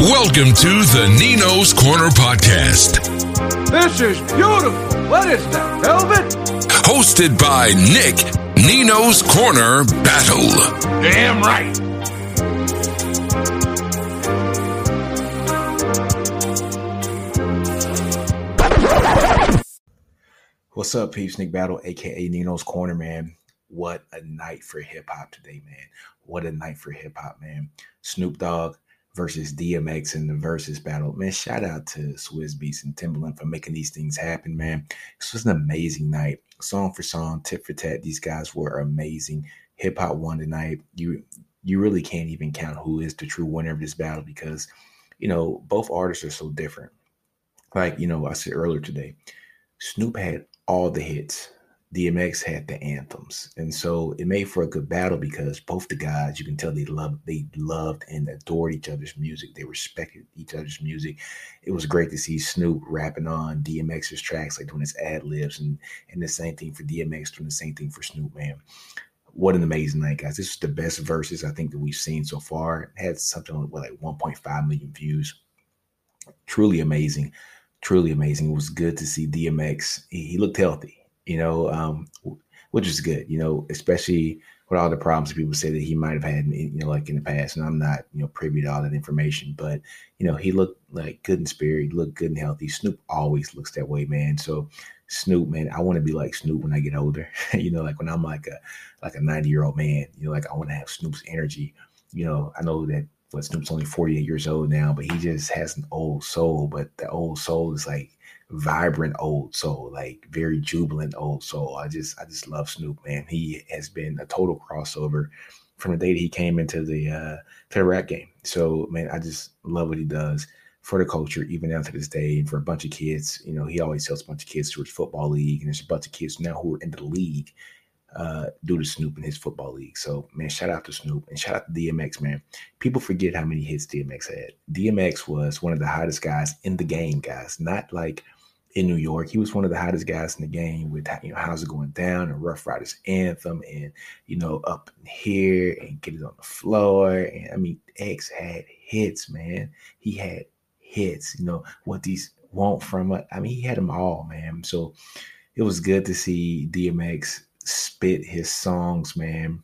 Welcome to the Nino's Corner podcast. This is beautiful. What is that, velvet? Hosted by Nick Nino's Corner Battle. Damn right. What's up, peeps? Nick Battle, aka Nino's Corner, man. What a night for hip hop today, man. What a night for hip hop, man. Snoop Dogg versus DMX in the versus battle. Man, shout out to Swizz Beatz and Timbaland for making these things happen, man. This was an amazing night. Song for song, tit for tat. These guys were amazing. Hip hop won tonight. You you really can't even count who is the true winner of this battle because you know both artists are so different. Like you know, I said earlier today, Snoop had all the hits. DMX had the anthems, and so it made for a good battle because both the guys, you can tell they loved, they loved and adored each other's music. They respected each other's music. It was great to see Snoop rapping on DMX's tracks, like doing his ad libs, and and the same thing for DMX, doing the same thing for Snoop. Man, what an amazing night, guys! This is the best verses I think that we've seen so far. It had something like 1.5 million views. Truly amazing, truly amazing. It was good to see DMX. He, he looked healthy you know, um, which is good, you know, especially with all the problems people say that he might have had, you know, like in the past. And I'm not, you know, privy to all that information, but you know, he looked like good in spirit, he looked good and healthy. Snoop always looks that way, man. So Snoop, man, I want to be like Snoop when I get older. you know, like when I'm like a like a 90 year old man, you know, like I want to have Snoop's energy. You know, I know that what Snoop's only 48 years old now, but he just has an old soul. But the old soul is like vibrant old soul, like very jubilant old soul. I just I just love Snoop, man. He has been a total crossover from the day that he came into the uh to the rap game. So man, I just love what he does for the culture, even down to this day, and for a bunch of kids. You know, he always tells a bunch of kids to his football league, and there's a bunch of kids now who are in the league uh, due to Snoop in his football league. So, man, shout out to Snoop and shout out to DMX, man. People forget how many hits DMX had. DMX was one of the hottest guys in the game, guys. Not like in New York. He was one of the hottest guys in the game with you know how's it going down and Ruff Ryders anthem and you know up here and get it on the floor. And I mean X had hits, man. He had hits, you know, what these want from it. I mean, he had them all, man. So it was good to see DMX spit his songs, man.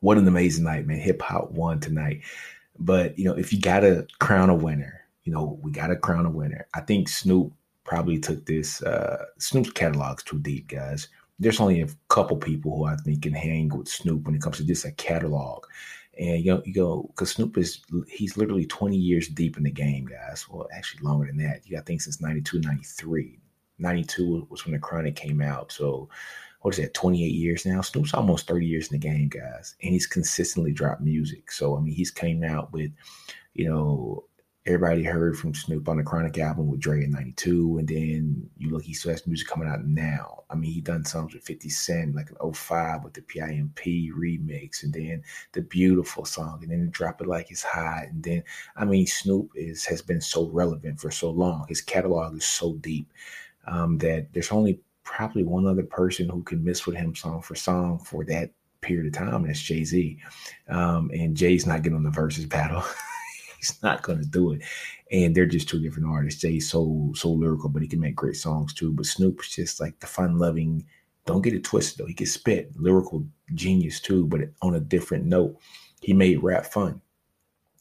What an amazing night, man. Hip hop won tonight. But you know, if you gotta crown a winner, you know, we gotta crown a winner. I think Snoop probably took this. Uh, Snoop's catalog's too deep, guys. There's only a couple people who I think can hang with Snoop when it comes to just a catalog. And you know, you go because Snoop is he's literally 20 years deep in the game, guys. Well, actually longer than that. You got things since 92, 93. 92 was when the Chronic came out. So what is that, 28 years now? Snoop's almost 30 years in the game, guys. And he's consistently dropped music. So I mean he's came out with, you know, everybody heard from Snoop on the Chronic album with Dre in 92. And then you look, he still has music coming out now. I mean, he done songs with 50 Cent, like an 05 with the PIMP remix, and then the beautiful song, and then drop it like it's hot. And then, I mean, Snoop is has been so relevant for so long. His catalog is so deep um, that there's only probably one other person who can miss with him song for song for that period of time, and that's Jay Z. Um, and Jay's not getting on the versus battle. he's not gonna do it. And they're just two different artists. Jay's so so lyrical, but he can make great songs too. But Snoop's just like the fun loving. Don't get it twisted though. He can spit lyrical genius too, but on a different note. He made rap fun.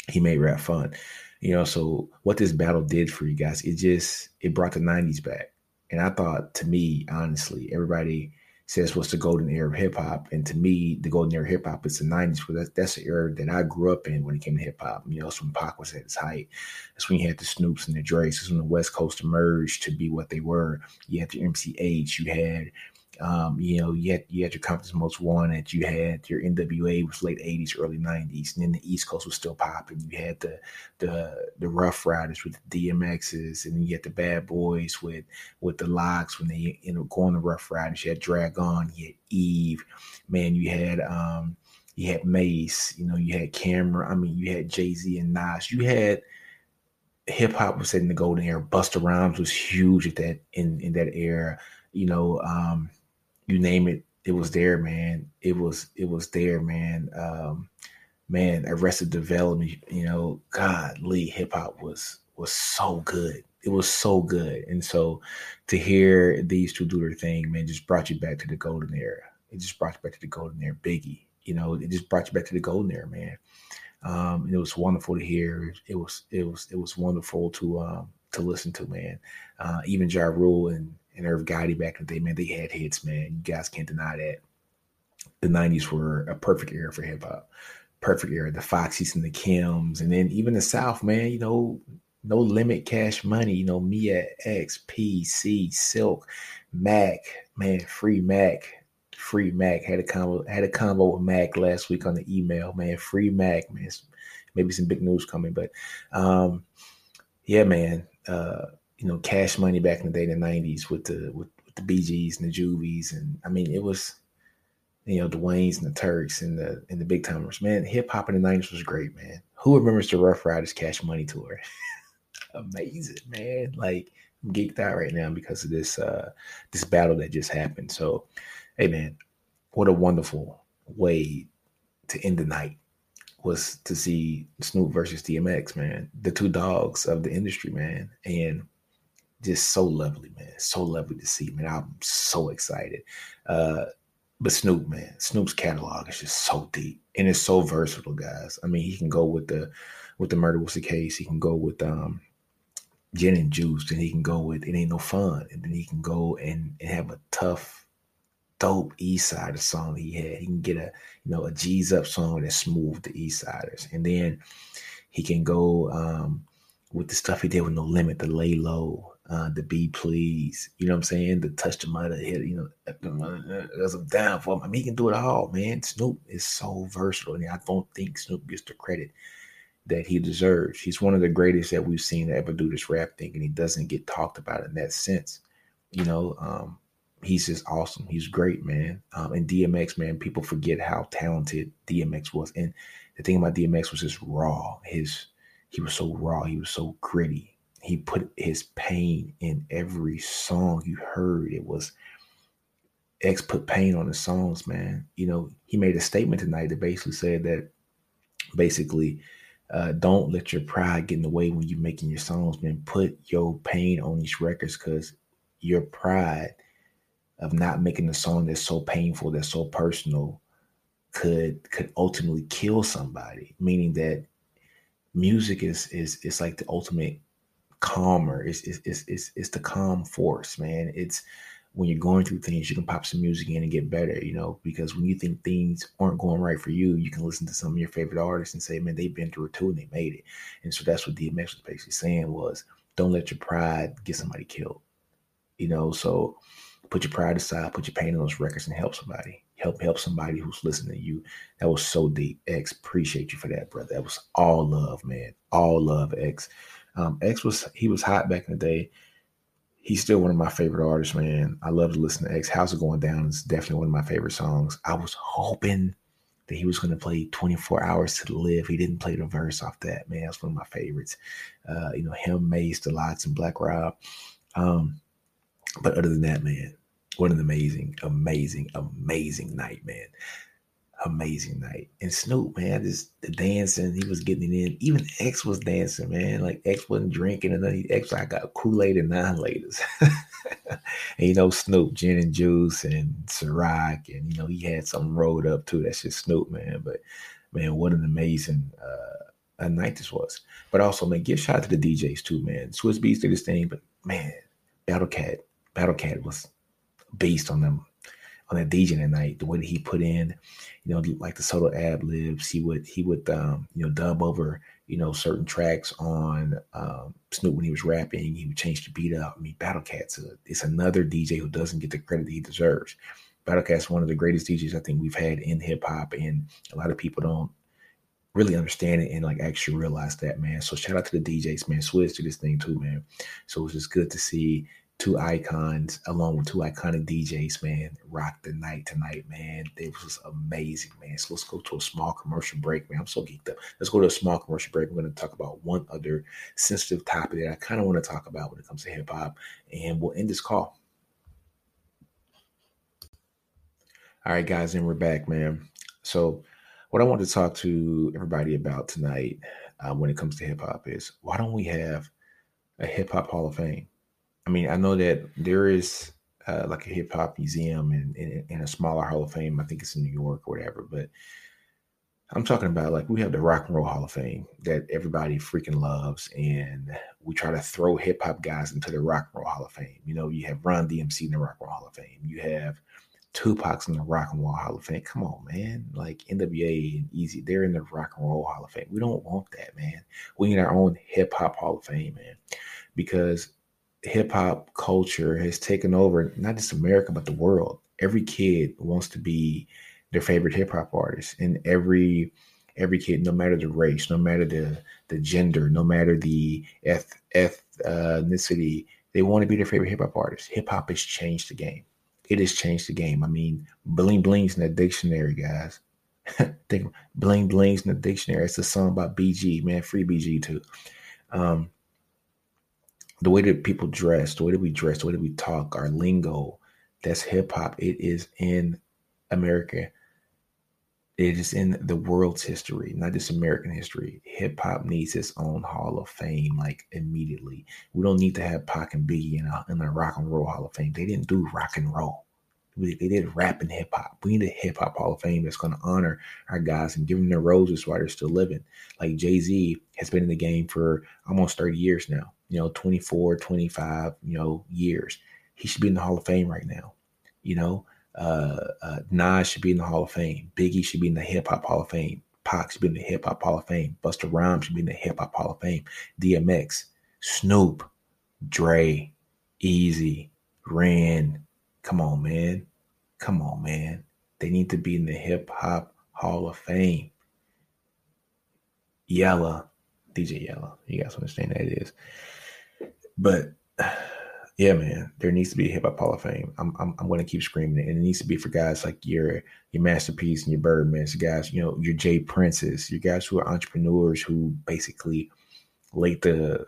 He made rap fun. You know, so what this battle did for you guys, it just it brought the 90s back. And I thought to me, honestly, everybody says what's the golden era of hip hop. And to me, the golden era of hip hop is the 90s, but that's, that's the era that I grew up in when it came to hip hop. You know, that's when Pac was at its height. That's when you had the Snoops and the Drakes. It's when the West Coast emerged to be what they were. You had the MC Eiht, you had um, you know, you had you had your Compton's Most Wanted, you had your NWA was late '80s, early '90s, and then the East Coast was still popping. You had the the the Ruff Ryders with the DMXs, and you had the Bad Boys with with the LOX when they you know going to Ruff Ryders. You had Drag-On, you had Eve, man, you had um you had Mase, you know, you had Cam'ron. I mean, you had Jay Z and Nas. You had hip hop was in the golden era. Busta Rhymes was huge at that in in that era. You know, um, you name it, it was there, man. It was it was there, man. Um, man, Arrested Development, you know, God, Lee hip hop was was so good. It was so good. And so to hear these two do their thing, man, just brought you back to the golden era. It just brought you back to the golden era. Biggie, you know, it just brought you back to the golden era, man. Um, it was wonderful to hear. It was it was it was wonderful to um to listen to, man. Uh, even Ja Rule and, and Irv Gotti back in the day, man, they had hits, man. You guys can't deny that. The 90s were a perfect era for hip hop. Perfect era. The Foxys and the Kims. And then even the South, man, you know, no limit cash money, you know, Mia X, P, C, Silk, Mac, man, free Mac, free Mac. Had a combo, had a combo with Mac last week on the email, man. Free Mac, man. Maybe some big news coming, but um, yeah, man. Uh, you know, cash money back in the day, in the '90s, with the with, with the BGs and the Juvies, and I mean, it was, you know, the Waynes and the Turks and the and the Big Timers. Man, hip hop in the '90s was great, man. Who remembers the Ruff Ryders Cash Money tour? Amazing, man. Like I'm geeked out right now because of this uh this battle that just happened. So, hey, man, what a wonderful way to end the night was to see Snoop versus DMX, man, the two dogs of the industry, man, and just so lovely, man, so lovely to see, man. I'm so excited. Uh, but Snoop, man, Snoop's catalog is just so deep and it's so versatile, guys. I mean, he can go with the with the murder was the case. He can go with um gin and juice, and he can go with it ain't no fun, and then he can go and, and have a tough dope East Sider song he had. He can get a you know a G's up song that smooth the East Siders, and then he can go um, with the stuff he did with No Limit, the Lay Low, uh, the Be Please. You know what I'm saying? The Touch the Mother hit. You know, that's a down for him. I mean, he can do it all, man. Snoop is so versatile, and I don't think Snoop gets the credit that he deserves. He's one of the greatest that we've seen to ever do this rap thing, and he doesn't get talked about in that sense. You know, um, he's just awesome. He's great, man. Um, and DMX, man, people forget how talented DMX was. And the thing about DMX was just raw. His he was so raw. He was so gritty. He put his pain in every song you heard. It was X put pain on the songs, man. You know, he made a statement tonight that basically said that basically uh, don't let your pride get in the way when you're making your songs, man. Put your pain on these records because your pride – of not making a song that's so painful, that's so personal, could could ultimately kill somebody. Meaning that music is is it's like the ultimate calmer. It's it's it's it's, it's the calm force, man. It's when you're going through things, you can pop some music in and get better, you know, because when you think things aren't going right for you, you can listen to some of your favorite artists and say, man, they've been through it too and they made it. And so that's what DMX was basically saying was don't let your pride get somebody killed. You know, so put your pride aside, put your pain on those records and help somebody. Help help somebody who's listening to you. That was so deep. X, appreciate you for that, brother. That was all love, man. All love, X. Um, X was he was hot back in the day. He's still one of my favorite artists, man. I love to listen to X. How's it going down? It's definitely one of my favorite songs. I was hoping that he was going to play 24 hours to live. He didn't play the verse off that, man. That's one of my favorites. Uh, you know, him, the Lox, and Black Rob. Um, but other than that, man, what an amazing, amazing, amazing night, man. Amazing night. And Snoop, man, just the dancing, he was getting it in. Even X was dancing, man. Like X wasn't drinking and then X I got Kool-Aid and nine laters. and you know, Snoop, gin and juice and Ciroc, and you know, he had something rolled up too. That's just Snoop, man. But man, what an amazing uh a night this was. But also, man, give shout out to the DJs too, man. Swizz Beatz did his thing, but man, Battle Cat, Battle Cat was based on them on that DJ night, the way that he put in, you know, like the solo ad libs, he would he would um, you know dub over you know certain tracks on um, Snoop when he was rapping. He would change the beat up. I mean, Battle Cat's a, it's another DJ who doesn't get the credit that he deserves. Battle Cat's one of the greatest DJs I think we've had in hip hop, and a lot of people don't really understand it and like actually realize that, man. So shout out to the DJs, man. Swizz to this thing too, man. So it's just good to see two icons along with two iconic DJs, man, rock the night tonight, man. It was amazing, man. So let's go to a small commercial break, man. I'm so geeked up. Let's go to a small commercial break. We're going to talk about one other sensitive topic that I kind of want to talk about when it comes to hip hop, and we'll end this call. All right, guys, and we're back, man. So what I want to talk to everybody about tonight uh, when it comes to hip hop is why don't we have a hip hop Hall of Fame? I mean, I know that there is uh, like a hip hop museum and in, in, in, a smaller Hall of Fame. I think it's in New York or whatever. But I'm talking about like we have the Rock and Roll Hall of Fame that everybody freaking loves, and we try to throw hip hop guys into the Rock and Roll Hall of Fame. You know, you have Run DMC in the Rock and Roll Hall of Fame. You have Tupac's in the Rock and Roll Hall of Fame. Come on, man. Like NWA and Eazy, they're in the Rock and Roll Hall of Fame. We don't want that, man. We need our own hip hop Hall of Fame, man. Because hip hop culture has taken over not just America, but the world. Every kid wants to be their favorite hip hop artist. And every every kid, no matter the race, no matter the the gender, no matter the eth- ethnicity, they want to be their favorite hip hop artist. Hip hop has changed the game it has changed the game. I mean, bling bling's in the dictionary, guys. Think bling bling's in the dictionary. It's a song by BG, man. Free BG too. Um, the way that people dress, the way that we dress, the way that we talk, our lingo, that's hip hop. It is in America. It is in the world's history, not just American history. Hip hop needs its own Hall of Fame, like immediately. We don't need to have Pac and Biggie in a, in Rock and Roll Hall of Fame. They didn't do rock and roll. They did rap and hip hop. We need a hip hop Hall of Fame that's going to honor our guys and give them their roses while they're still living. Like Jay Z has been in the game for almost 30 years now, you know, 24, 25, you know, years. He should be in the Hall of Fame right now, you know. Uh, uh, Nas should be in the Hall of Fame. Biggie should be in the Hip Hop Hall of Fame. Pac should be in the Hip Hop Hall of Fame. Busta Rhymes should be in the Hip Hop Hall of Fame. DMX, Snoop, Dre, Eazy, Ren. Come on, man. Come on, man. They need to be in the Hip Hop Hall of Fame. Yella, DJ Yella. You guys understand that it is. But yeah, man, there needs to be a hip hop hall of fame. I'm, I'm, I'm going to keep screaming it, and it needs to be for guys like your your Master Ps and your Birdmans, guys, you know, your J. Princes, your guys who are entrepreneurs who basically laid the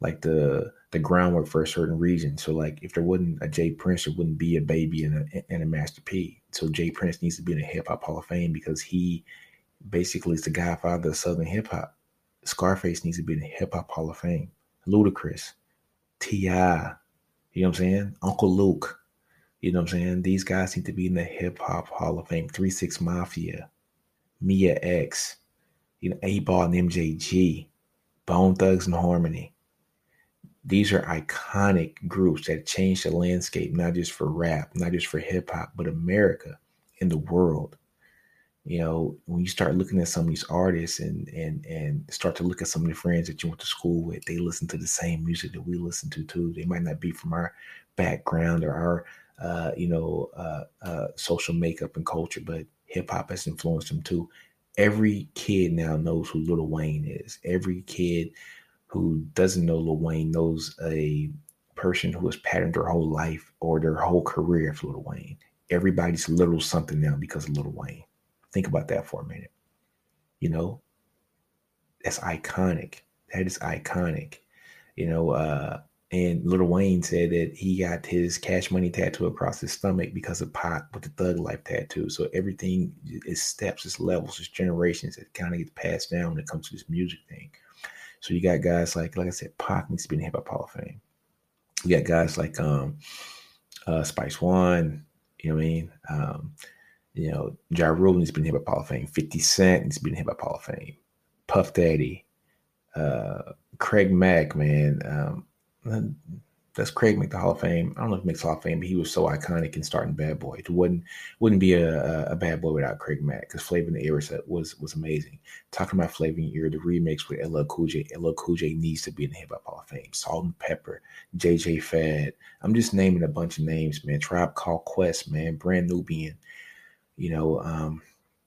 like the the groundwork for a certain region. So like if there wasn't a J. Prince, there wouldn't be a baby and a and a Master P. So J. Prince needs to be in a hip hop hall of fame because he basically is the godfather of Southern hip hop. Scarface needs to be in the hip hop hall of fame. Ludacris, T.I., you know what I'm saying? Uncle Luke. You know what I'm saying? These guys need to be in the hip hop hall of fame. Three Six Mafia, Mia X, you know, 8Ball and MJG, Bone Thugs and Harmony. These are iconic groups that changed the landscape, not just for rap, not just for hip hop, but America and the world you know, when you start looking at some of these artists and and and start to look at some of the friends that you went to school with, they listen to the same music that we listen to too. They might not be from our background or our uh, you know uh, uh, social makeup and culture, but hip hop has influenced them too. Every kid now knows who Lil Wayne is. Every kid who doesn't know Lil Wayne knows a person who has patterned their whole life or their whole career for Lil Wayne. Everybody's little something now because of Lil Wayne. Think about that for a minute. You know, that's iconic. That is iconic. You know, uh, and Little Wayne said that he got his cash money tattoo across his stomach because of Pac with the thug life tattoo. So everything is steps, it's levels, it's generations that kind of gets passed down when it comes to this music thing. So you got guys like, like I said, Pac needs to be in the Hip Hop Hall of Fame. You got guys like um, uh, Spice One, you know what I mean? Um, you know, Ja Rule needs to be in Hip Hop Hall of Fame. 50 Cent needs to be in Hip Hop Hall of Fame. Puff Daddy, uh, Craig Mack, man. Um, that's Craig make the Hall of Fame. I don't know if he makes Hall of Fame, but he was so iconic in starting Bad Boy. It wouldn't wouldn't be a, a Bad Boy without Craig Mack because Flavor in the Ear was was amazing. Talking about Flavor in the Ear, the remix with LL Cool J. LL Cool J needs to be in the Hip Hop Hall of Fame. Salt-N-Pepa, JJ Fad. I'm just naming a bunch of names, man. Tribe Called Quest, man. Brand Nubian. You know, um,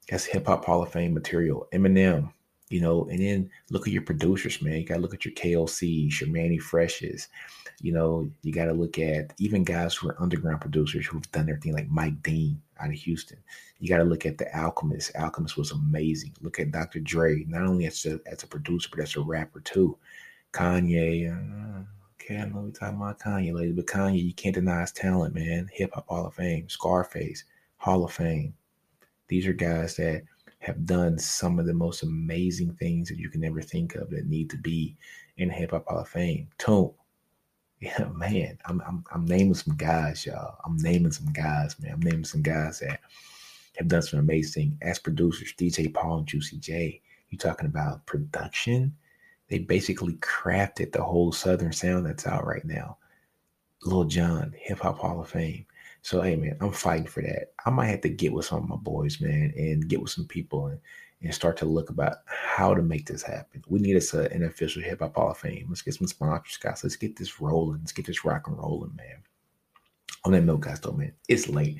that's hip hop Hall of Fame material. Eminem, you know, and then look at your producers, man. You gotta look at your KLCs, your Mannie Freshes. You know, you gotta look at even guys who are underground producers who've done their thing, like Mike Dean out of Houston. You gotta look at the Alchemist. Alchemist was amazing. Look at Dr. Dre, not only as a as a producer, but as a rapper too. Kanye, uh, okay, I know we're talking about Kanye ladies, but Kanye, you can't deny his talent, man. Hip Hop Hall of Fame, Scarface, Hall of Fame. These are guys that have done some of the most amazing things that you can ever think of that need to be in Hip Hop Hall of Fame. Tune. Yeah, man, I'm, I'm I'm naming some guys, y'all. I'm naming some guys, man. I'm naming some guys that have done some amazing as producers. DJ Paul and Juicy J. You talking about production? They basically crafted the whole Southern sound that's out right now. Lil Jon, Hip Hop Hall of Fame. So hey man, I'm fighting for that. I might have to get with some of my boys, man, and get with some people and, and start to look about how to make this happen. We need us a, an official hip hop hall of fame. Let's get some sponsors, guys. Let's get this rolling. Let's get this rock and rolling, man. On that note, guys, though, man, it's late.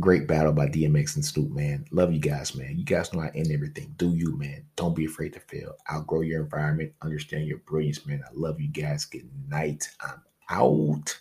Great battle by DMX and Snoop, man. Love you guys, man. You guys know I end everything. Do you, man. Don't be afraid to fail. Outgrow your environment. Understand your brilliance, man. I love you guys. Good night. I'm out.